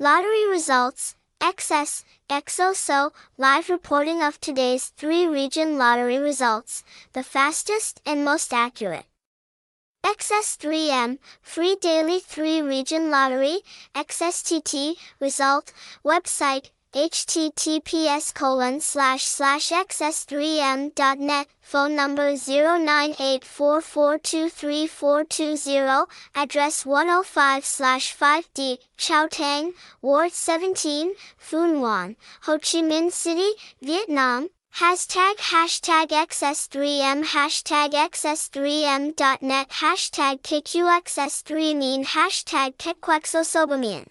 Lottery results, XS, XOSO, live reporting of today's three region lottery results, the fastest and most accurate. XS3M, free daily 3 region lottery, XSTT, result, website, https colon slash slash xs3m.net, phone number 0984423420, address 105 slash 5D, Cao Thang, Ward 17, Phu Nhuan, Ho Chi Minh City, Vietnam, Hashtag hashtag XS3M hashtag XS3M.net hashtag KQXS3 mean hashtag KQXOSOBAMIAN